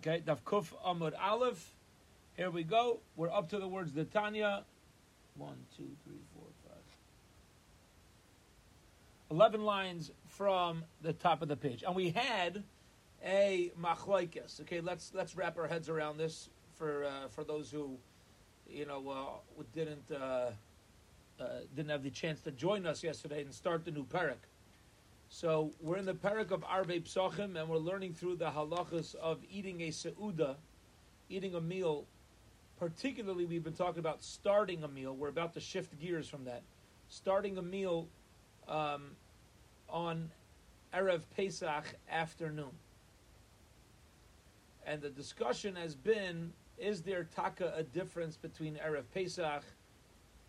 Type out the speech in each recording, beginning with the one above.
Okay, Daf Kuf Amud Aleph. Here we go. We're up to the words the Tanya. One, two, three, four, five. Eleven lines from the top of the page, and we had a machlokes. Okay, let's let's wrap our heads around this for uh, for those who, you know, uh, didn't uh, uh, didn't have the chance to join us yesterday and start the new parak. So we're in the parak of Arbe Psachim, and we're learning through the halachas of eating a seuda, eating a meal. Particularly, we've been talking about starting a meal. We're about to shift gears from that. Starting a meal um, on Erev Pesach afternoon. And the discussion has been is there taka a difference between Erev Pesach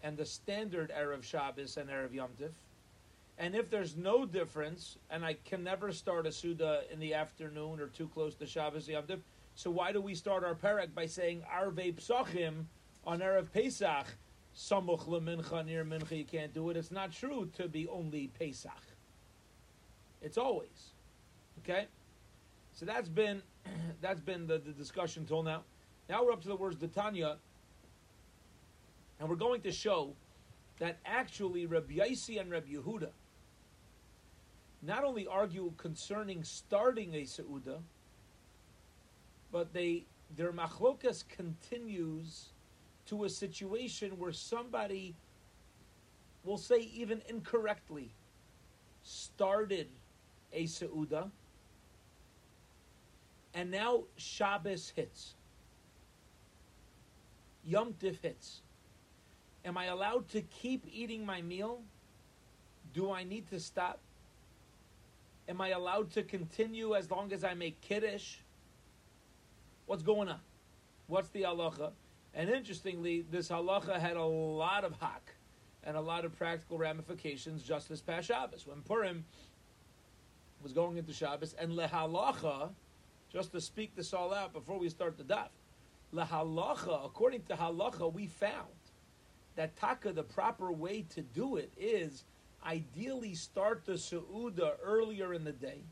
and the standard Erev Shabbos and Erev Yom Tif? And if there's no difference, and I can never start a Suda in the afternoon or too close to Shabbos Yom Tif, so why do we start our parak by saying Arve Psachim on Erev Pesach? Samuch lemincha near mincha, you can't do it. It's not true to be only Pesach. It's always okay. So that's been that's been the, the discussion till now. Now we're up to the words Tanya, and we're going to show that actually Rabbi Yaisi and Rabbi Yehuda not only argue concerning starting a Seuda, but they their machlokas continues to a situation where somebody will say even incorrectly started a Seuda and now Shabbos hits. Yom Tif hits. Am I allowed to keep eating my meal? Do I need to stop? Am I allowed to continue as long as I make kiddush? What's going on? What's the halacha? And interestingly, this halacha had a lot of hak and a lot of practical ramifications just this past Shabbos. When Purim was going into Shabbos, and lehalacha, just to speak this all out before we start the daf, lehalacha, according to halacha, we found that taka, the proper way to do it is ideally start the Su'uda earlier in the day.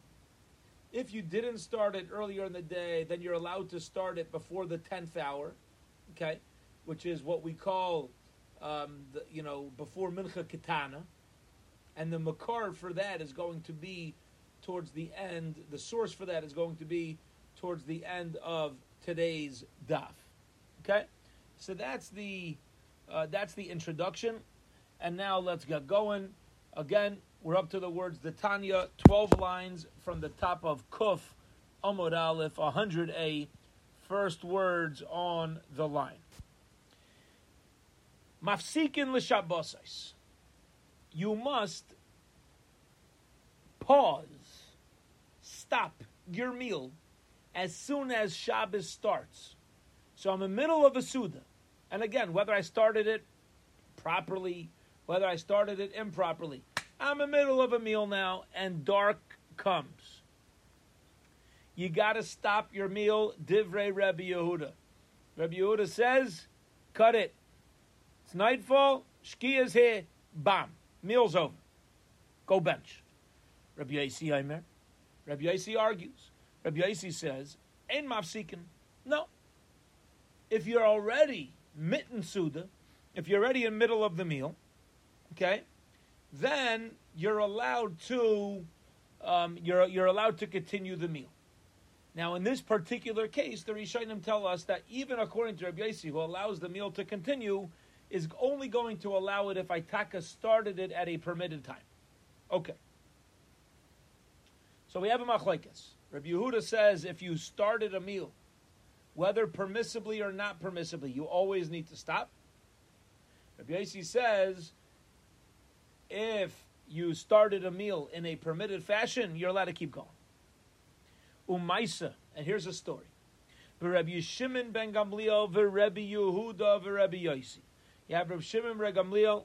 If you didn't start it earlier in the day, then you're allowed to start it before the 10th hour, okay, which is what we call, um, the, you know, before Mincha Kitana. And the Makar for that is going to be towards the end, the source for that is going to be towards the end of today's daf. Okay? So that's the uh, that's the introduction. And now let's get going. Again, we're up to the words the Tanya, 12 lines from the top of Kuf, Amud Aleph, 100a, first words on the line. Mafsikin l'shabbosais. You must pause, stop your meal as soon as Shabbos starts. So I'm in the middle of a Suda. And again, whether I started it properly, whether I started it improperly, I'm in the middle of a meal now and dark comes. You got to stop your meal, Divrei Rebbe Yehuda. Rebbe Yehuda says, cut it. It's nightfall, Shkia's here, bam, meal's over. Go bench. Rabbi Yaisi Aimer. Rabbi Yaisi argues. Rabbi Yaisi says, Ein mafsikin. No. If you're already mitten suda, if you're already in middle of the meal, okay, then you're allowed to um, you're you're allowed to continue the meal. Now, in this particular case, the Rishonim tell us that even according to Rabbi Yossi, who allows the meal to continue, is only going to allow it if Itaka started it at a permitted time. Okay. So we have a machlekes. Rabbi Yehuda says if you started a meal, whether permissibly or not permissibly, you always need to stop. Rabbi Yossi says if you started a meal in a permitted fashion, you're allowed to keep going. Umaisa, and here's a story. Rabbi Shimon ben Gamliel, Rabbi Yehuda, Rabbi Yossi. You have Rabbi Shimon ben Gamliel,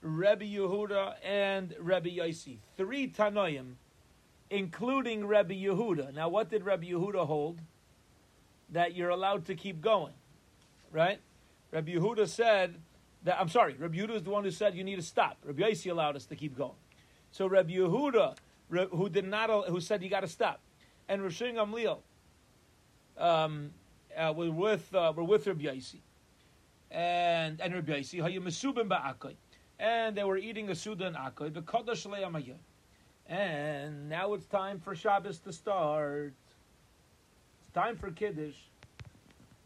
Rabbi Yehuda, and Rabbi Yossi. Three Tanoim, including Rabbi Yehuda. Now, what did Rabbi Yehuda hold? That you're allowed to keep going, right? Rabbi Yehuda said that, I'm sorry, Rabbi Yehuda is the one who said you need to stop. Rabbi Yossi allowed us to keep going. So Rabbi Yehuda, who did not, who said you got to stop, and Rosh Gamliel, um, uh, we're with uh, we're with Rabbi Yaisi, and and Rabbi Yaisi hayu mesubim ba'akoy, and they were eating a suda and akoy kodesh le'amayah, and now it's time for Shabbos to start. It's time for kiddush.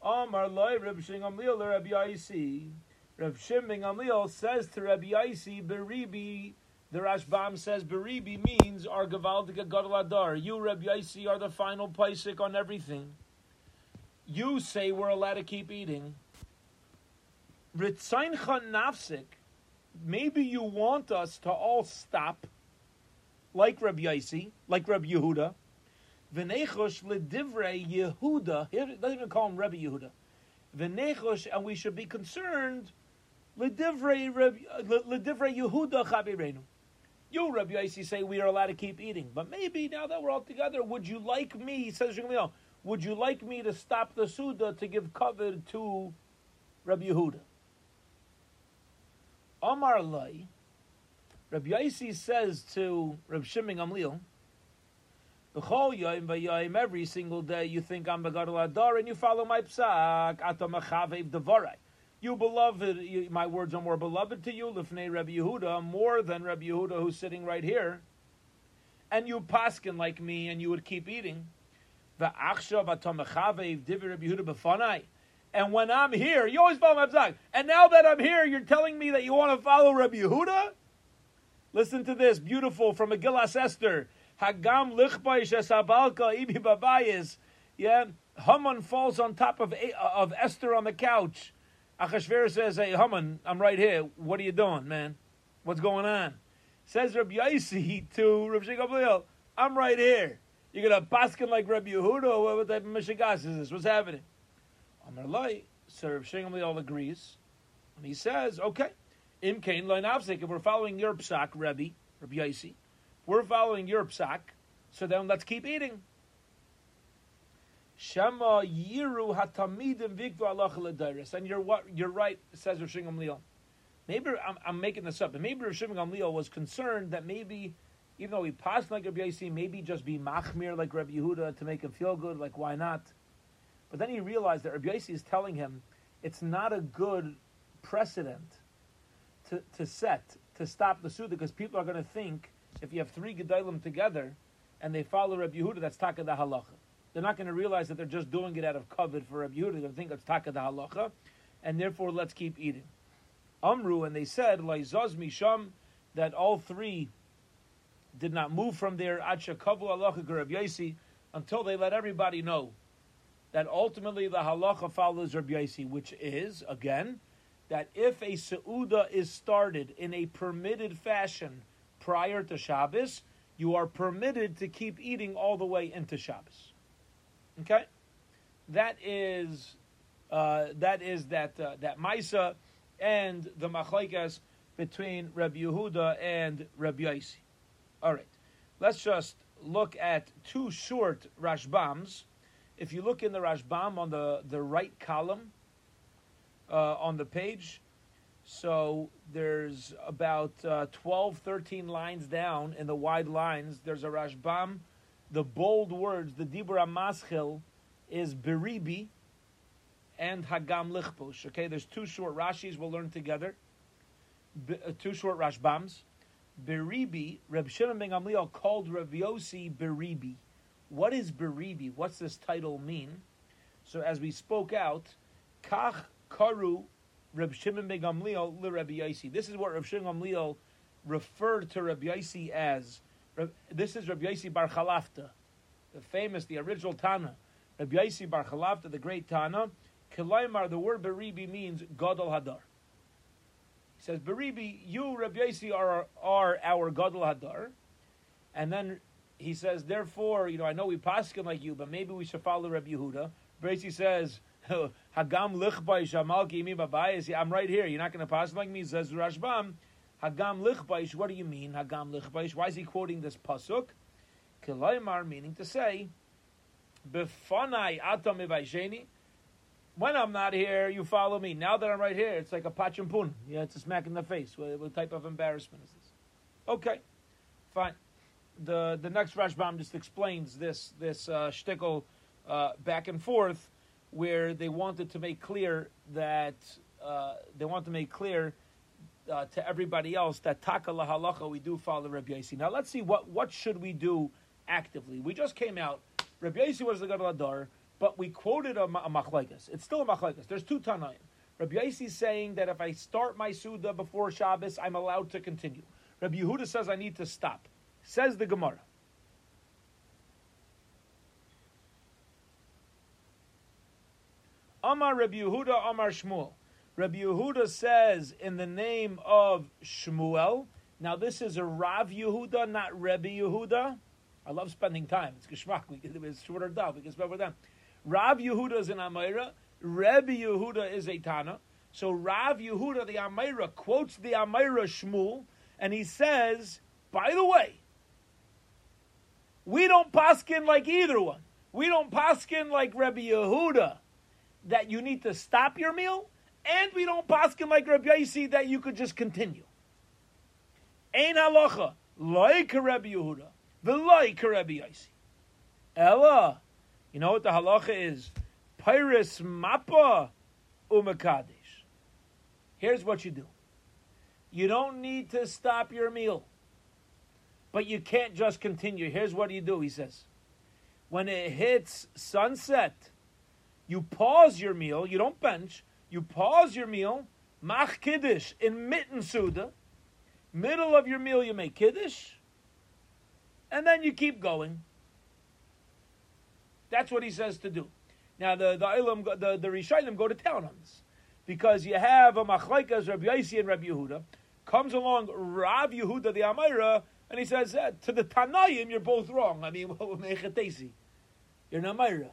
Amar loy Rabbi Shimon Gamliel Rabbi Yaisi. Rabbi Shimon Gamliel says to Rabbi Yaisi beribi. The Rashbam says beribi means our gavaldik gadol adar. You Rabbi Yaisi are the final paisik on everything. You say we're allowed to keep eating. Ritzaincha nafsik. Maybe you want us to all stop, like Rabbi Yaisi, like Rabbi Yehuda. V'nechosh ledivrei Yehuda. Here, doesn't even call him Rabbi Yehuda. V'nechosh, and we should be concerned. Ledivrei Yehuda chabirenu. You, Rabbi Yaisi, say we are allowed to keep eating, but maybe now that we're all together, would you like me? Says Shmuel, would you like me to stop the Suda to give cover to Rabbi Yehuda? Omar Lai, Rabbi Yaisi says to Rabbi Shimon Gamliel, B'chol yoyim v'yoyim, every single day you think I'm Begadol Adar and you follow my psak, ato machavev devarai. You beloved, you, my words are more beloved to you, lifnei Rabbi Yehuda, more than Rabbi Yehuda who's sitting right here. And you paskin like me and you would keep eating. And when I'm here, you always follow my psak. And now that I'm here, you're telling me that you want to follow Rabbi Yehuda? Listen to this, beautiful from Megillas Esther. Hagam. Yeah, Haman falls on top of of Esther on the couch. Achashverosh says, "Hey Haman, I'm right here. What are you doing, man? What's going on?" Says Rabbi Yaisi to Rabbi Gamliel, "I'm right here. You're gonna baskin like Rabbi Yehuda. What type of mishigas is this? What's happening?" Amar Lai, so Rabbi Gamliel agrees, and he says, "Okay." Im kain loy nafsik. If we're following your psak, Rabbi Rabbi Yaisi, we're following your psak, so then let's keep eating. Shema yiru hatamidim vikdu alach And you're what you're right, says Rosh Gamliel. Maybe I'm, I'm, making this up, but maybe Rosh Gamliel was concerned that maybe, even though he passed like Rabbi Yaisi, maybe just be machmir like Rabbi Yehuda to make him feel good. Like why not? But then he realized that Rabbi Yaisi is telling him it's not a good precedent to, to set to stop the suda because people are going to think if you have three gedalim together and they follow Rabbi Yehuda, that's taka da halacha. They're not going to realize that they're just doing it out of kavod for Rabbi Yehuda. They're going to think it's taka da halacha, and therefore let's keep eating. Amru, and they said, Laizaz Misham, that all three did not move from there, Acha Kavu halacha Rabbi until they let everybody know that ultimately the halacha follows Rabbi Yaisi, which is, again, that if a Seuda is started in a permitted fashion prior to Shabbos, you are permitted to keep eating all the way into Shabbos. Okay, that is uh, that is that uh, that Maisa and the machlekes between Rabbi Yehuda and Rabbi Yaisi. All right, let's just look at two short Rashbams. If you look in the Rashbam on the, the right column uh, on the page, so there's about uh, 12, 13 lines down in the wide lines. There's a Rashbam. The bold words, the Dibra Maschil, is Beribi and Hagam Lichposh. Okay, there's two short Rashis we'll learn together. B- uh, two short Rashbams. Beribi, Reb Shimon ben Gamliel called Rav Yossi Beribi. What is Beribi? What's this title mean? So as we spoke out, Kach Karu Reb Shimon ben Gamliel le Rabbi Yaisi. This is what Reb Shimon Gamliel referred to Rabbi Yaisi as. This is Rabbi Yaisi Bar Chalafta, the famous, the original Tana. Rabbi Yaisi Bar Chalafta, the great Tana. Kilaymar, the word Beribi means Gadol Hadar. He says, Beribi, you, Rabbi Yaisi, are, are our Gadol Hadar. And then he says, therefore, you know, I know we paskin like you, but maybe we should follow Rabbi Yehuda. Bracey says, Hagam lichbaish amalki imi babayis. I'm right here. You're not going to pass like me, says Rashbam. Hagam lichbaish. What do you mean, Hagam lichbaish? Why is he quoting this pasuk? Kilaymar, meaning to say, Befanai atam. When I'm not here, you follow me. Now that I'm right here, it's like a pachimpun. Yeah, it's a smack in the face. What, what type of embarrassment is this? Okay, fine. The the next Rashbam just explains this this uh, shtickle uh, back and forth, where they wanted to make clear that uh, they want to make clear uh, to everybody else that taka halacha we do follow Rabbi Yossi. Now let's see what what should we do actively. We just came out. Rabbi Yossi was the gadol adar, but we quoted a, a machlekes. It's still a machlekes. There's two tanaim. Rabbi Yossi is saying that if I start my suda before Shabbos, I'm allowed to continue. Rabbi Yehuda says I need to stop. Says the Gemara. Amar Rabbi Yehuda, Amar Shmuel. Rabbi Yehuda says in the name of Shmuel. Now this is a Rav Yehuda, not Rabbi Yehuda. I love spending time. It's geschmack. We can, it's shorter daf. We can spend with. Rav Yehuda is an Amira. Rabbi Yehuda is a Tana. So Rav Yehuda, the Amira, quotes the Amira Shmuel, and he says, by the way, we don't paskin like either one. We don't paskin like Rabbi Yehuda that you need to stop your meal, and we don't paskin like Rabbi Yossi that you could just continue. Ein halacha like Rabbi Yehuda, the like Rabbi Yossi. Ella, you know what the halacha is? Pyrus mappa umakadish. Here's what you do. You don't need to stop your meal, but you can't just continue. Here's what you do, he says. When it hits sunset, you pause your meal, you don't bench, you pause your meal, mach kiddush in mitten suda, middle of your meal you make kiddush, and then you keep going. That's what he says to do. Now the the Ilam, the the Rishayim go to town on this because you have a machlaikas Rabbi Yossi and Rabbi Yehuda comes along Rav Yehuda the Amira and he says eh, to the Tanayim you're both wrong. I mean, you're an Amira.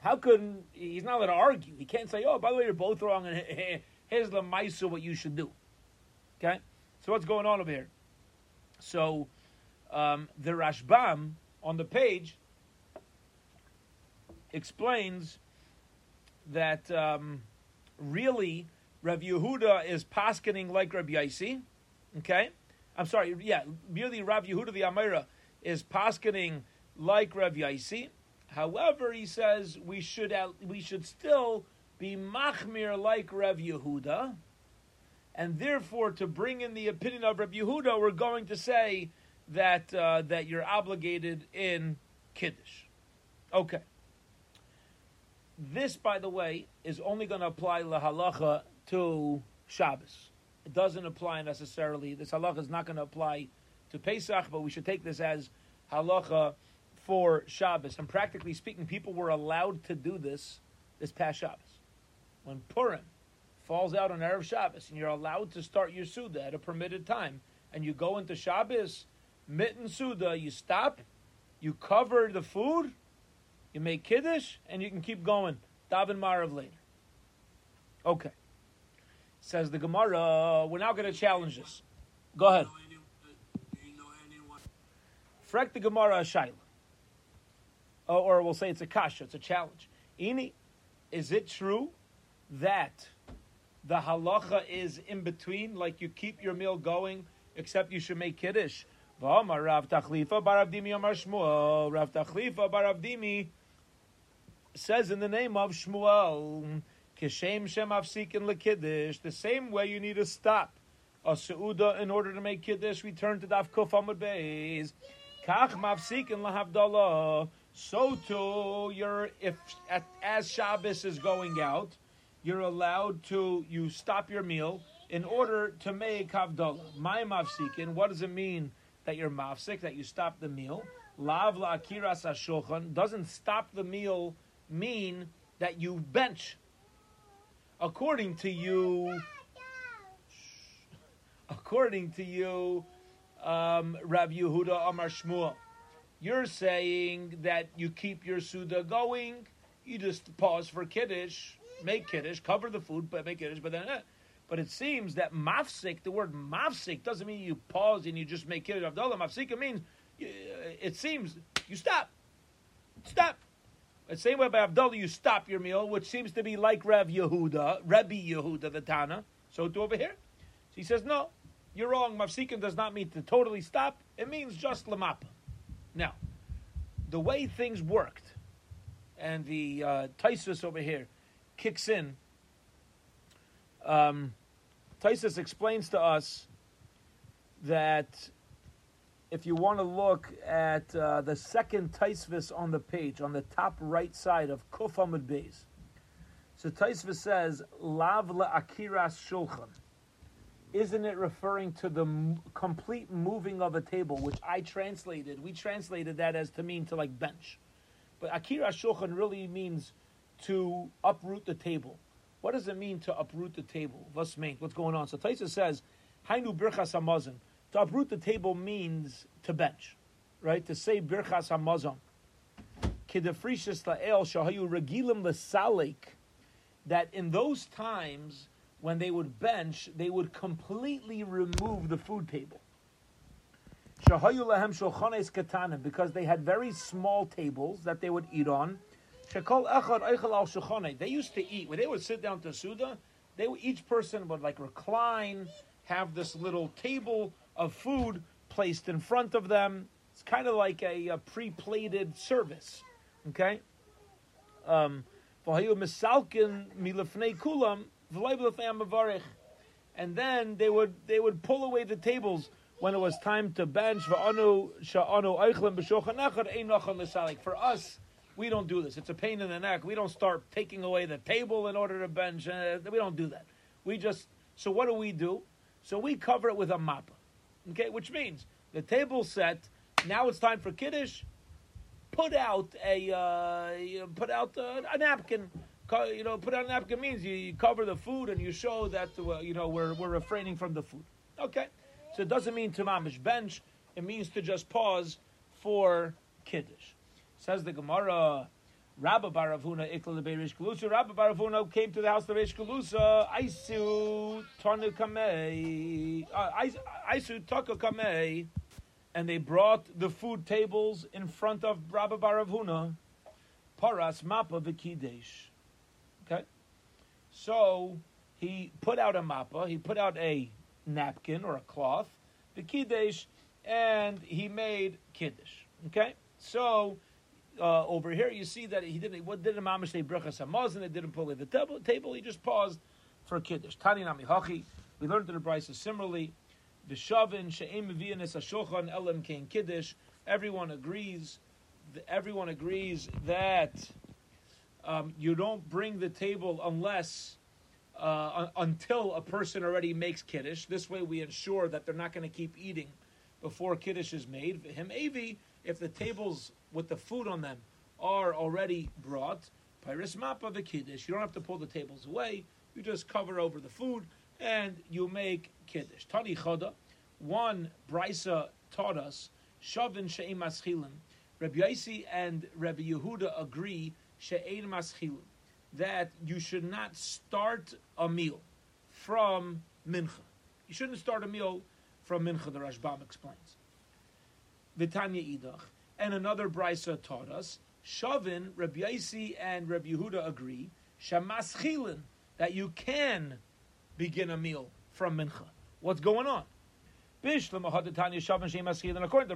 How could he's not allowed to argue? He can't say, "Oh, by the way, you're both wrong," and here's the ma'isa what you should do. Okay, so what's going on over here? So um, the Rashbam on the page explains that um, really Rav Yehuda is paskening like Rabbi Yaisi. Okay, I'm sorry. Yeah, really Rav Yehuda the Amira is paskening like Rav Yaisi. However, he says we should we should still be machmir like Rav Yehuda, and therefore to bring in the opinion of Rav Yehuda, we're going to say that uh, that you're obligated in kiddush. Okay. This, by the way, is only going to apply lahalacha to Shabbos. It doesn't apply necessarily. This halacha is not going to apply to Pesach, but we should take this as halacha for Shabbos. And practically speaking, people were allowed to do this this past Shabbos. When Purim falls out on Erev Shabbos, and you're allowed to start your Suda at a permitted time, and you go into Shabbos, mitten Suda, you stop, you cover the food, you make Kiddush, and you can keep going. Davin Marav later. Okay. Says the Gemara, we're now going to challenge this. Go ahead. Frek the Gemara Shaila. Or, we'll say it's a kasha, it's a challenge. Ini, is it true that the halacha is in between, like you keep your meal going, except you should make kiddush? Rav Tachlifa Baravdimi Amar Shmuel. Rav Tachlifa Baravdimi says in the name of Shmuel, Kishem Shem Afsikin Lekiddish, the same way you need to stop a Seuda in order to make Kiddush, return to Daf Kuf Amud Beis. Kach Mafsikin Lahavdalah. So too, you're if at, as Shabbos is going out, you're allowed to you stop your meal in order to make Havdalah. My Mafsikin, what does it mean that you're mafsik, that you stop the meal? Lav la akiras doesn't stop the meal mean that you bench. According to you, according to you, um, Rav Yehuda Amar Shmuel, you're saying that you keep your Suda going, you just pause for Kiddush, make Kiddush, cover the food, but make Kiddush, but then, eh. but it seems that mafsik, the word mafsik, doesn't mean you pause and you just make Kiddush Havdalah. Mafsik means, it seems, you stop. Stop. The same way by Havdalah, you stop your meal, which seems to be like Rev Yehuda, Rebbe Yehuda, the Tana. So to over here. So he says, no, you're wrong. Mafsikin does not mean to totally stop. It means just lamapa. Now, the way things worked and the uh, Taisus over here kicks in. Um, Taisus explains to us that if you want to look at uh, the second Taisvis on the page, on the top right side of Kuf Amud Beis, so Taisvis says, Lav akiras shulchan. Isn't it referring to the m- complete moving of a table, which I translated? We translated that as to mean to like bench. But Akira shulchan really means to uproot the table. What does it mean to uproot the table? What's? What's going on? So Taisa says, Hainu birchas hamazon. To uproot the table means to bench, right? To say birchas hamazon. Kidafrishis la'el shahayu regilim l'salik. That in those times when they would bench, they would completely remove the food table. Because they had very small tables that they would eat on they used to eat when they would sit down to Suda. They would, each person would like recline, have this little table of food placed in front of them. It's kind of like a, a pre-plated service. Okay. Um, and then they would they would pull away the tables when it was time to bench. For us, we don't do this. It's a pain in the neck. We don't start taking away the table in order to bench. Uh, we don't do that. We just, so what do we do? So we cover it with a map. Okay, which means the table set, now it's time for Kiddush. Put out a, uh, put out a, a, napkin. You know, put on a napkin means you, you cover the food and you show that, uh, you know, we're, we're refraining from the food. Okay. So it doesn't mean to mamish bench. It means to just pause for Kiddush. Says the Gemara, Rabba Baravuna Ikla Rish Galusa. Rabba Baravuna came to the house of Rish Galusa. Aisu Tanu Kamei. Uh, Aisu Taka Kamei. And they brought the food tables in front of Rabba Baravuna. Paras Mappa Vikidesh. So he put out a mappa, he put out a napkin or a cloth, the kiddush, and he made kiddush. Okay? So uh, over here, you see that he didn't. What didn't Mamish say brachas hamazon? It didn't pull in the table, table. He just paused for a kiddush. Tani nami hachi. We learned in the Brisa similarly. V'shavin she'em mevianis ashulchan elam kein kiddush. Everyone agrees. Everyone agrees that um, you don't bring the table unless uh, until a person already makes kiddush. This way, we ensure that they're not going to keep eating before kiddush is made. Him avi, if the tables with the food on them are already brought, Pyrus Mappa the Kiddush. You don't have to pull the tables away. You just cover over the food and you make Kiddush. Tani Choda, one Brisa taught us, Shavin She'im Maschilim. Rabbi Yaisi and Rabbi Yehuda agree, She'ein Maschilim, that you should not start a meal from Mincha. You shouldn't start a meal from Mincha, the Rashbam explains. Vitanya Idach. And another brisa taught us, Shavin, Rabbi Yaisi and Rabbi Yehuda agree, Shamaschilin, that you can begin a meal from Mincha. What's going on? According to the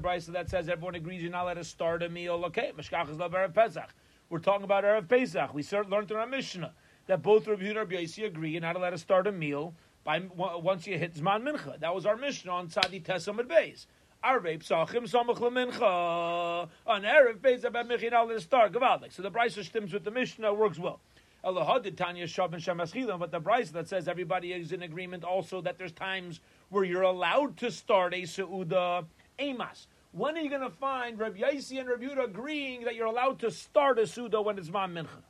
brisa that says everyone agrees you're not allowed to start a meal. Okay, Mashkach is Pesach. We're talking about Erev Pesach. We learned in our Mishnah that both Rabbi and Rabbi Yaisi agree you're not allowed to start a meal by once you hit Zman Mincha. That was our Mishnah on Tzadi Tesam at Beis. Arve psachim samach lemincha. On Erev Beis Abed Mechin al star gavaldik. So the Brisa stems with the Mishnah works well. Elahad Tanya Shav and Shemaschilim, but the Brisa that says everybody is in agreement also that there's times where you're allowed to start a Seuda Amos. When are you going to find Rabbi Yaisi and Rabbi Yehuda agreeing that you're allowed to start a Suda when it's Man Mincha?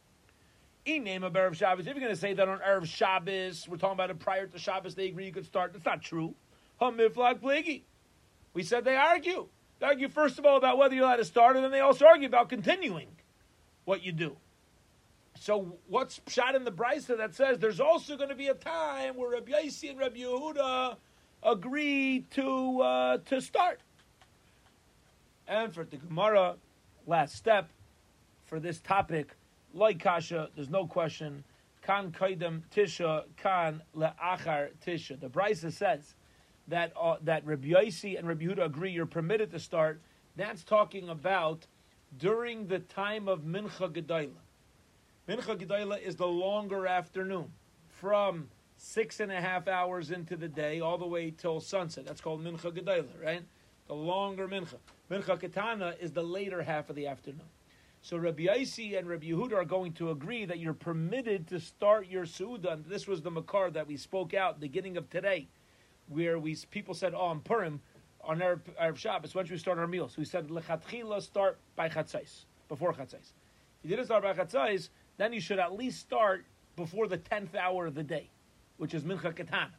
In name of Erev Shabbos, if you're going to say that on Erev Shabbos, we're talking about it prior to Shabbos, they agree you could start. That's not true. Hamiflag Plegi. We said they argue. They argue, first of all, about whether you're allowed to start, and then they also argue about continuing what you do. So, what's shot in the Brisa that says there's also going to be a time where Rabbi Yaisi and Rabbi Yehuda agree to uh, to start? And for the Gemara, last step for this topic, like Kasha, there's no question. Kan kaidem tisha, kan leachar tisha. The Brisa says that uh, that Rabbi Yossi and Rabbi Yehuda agree you're permitted to start. That's talking about during the time of Mincha Gedaila. Mincha Gedaila is the longer afternoon, from six and a half hours into the day all the way till sunset. That's called Mincha Gedaila, right? The longer Mincha. Mincha Ketana is the later half of the afternoon. So Rabbi Yaisi and Rabbi Yehuda are going to agree that you're permitted to start your Suuda. And this was the Makar that we spoke out beginning of today, where we people said, "Oh, on Purim, on Erev, Erev Shabbos, should we start our meal?" So we said, "Lechatchila, start by Chatzais, before Chatzais." If you didn't start by Chatzais, then you should at least start before the tenth hour of the day, which is Mincha Ketana.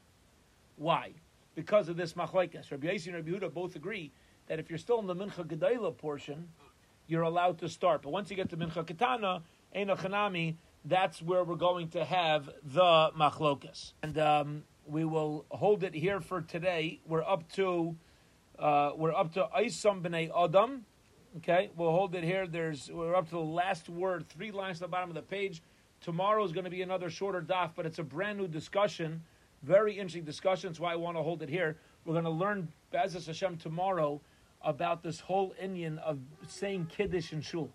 Why? Because of this machlekes. Rabbi Yaisi and Rabbi Yehuda both agree that if you're still in the Mincha Gedaila portion, you're allowed to start. But once you get to Mincha Ketana, Eina Chanami, that's where we're going to have the machlokas. And um, we will hold it here for today. We're up to uh, we're up to Aisam b'nei Adam. Okay, we'll hold it here. There's we're up to the last word, three lines at the bottom of the page. Tomorrow is going to be another shorter daf, but it's a brand new discussion, very interesting discussion. That's why I want to hold it here. We're going to learn B'ezras Hashem tomorrow about this whole inyan of saying Kiddush and Shul.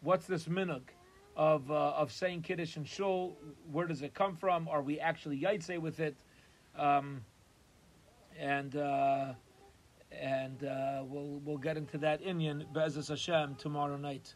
What's this minhag of, uh, of saying Kiddush and Shul? Where does it come from? Are we actually Yaitse with it? Um, and uh, and uh, we'll, we'll get into that inyan, B'ezras Hashem, tomorrow night.